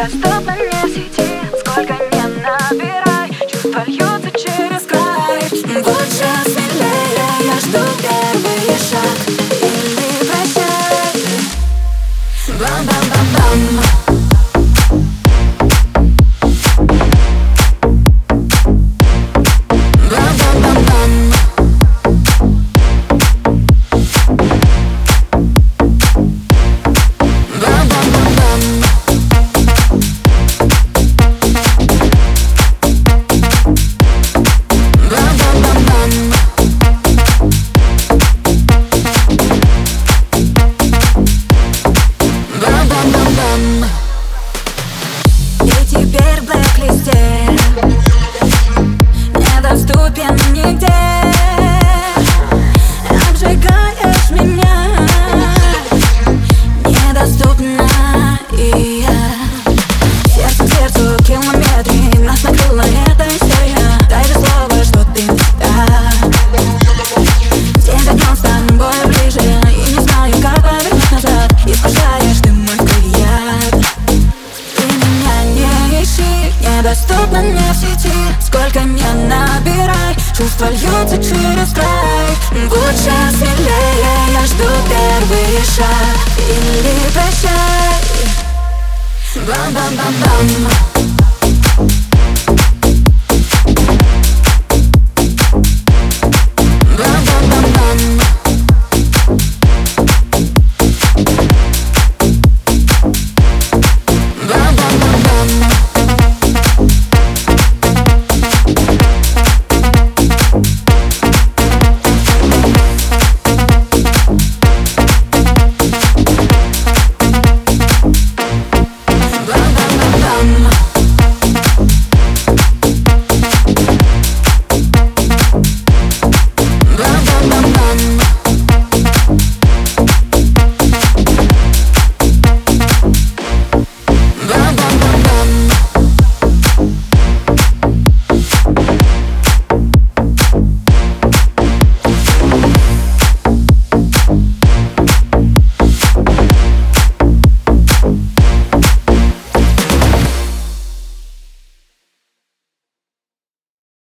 I stop and sun доступно мне в сети Сколько не набирай, чувства льются через край. Будь счастливее, я жду первый шаг. Или прощай. Бам-бам-бам-бам.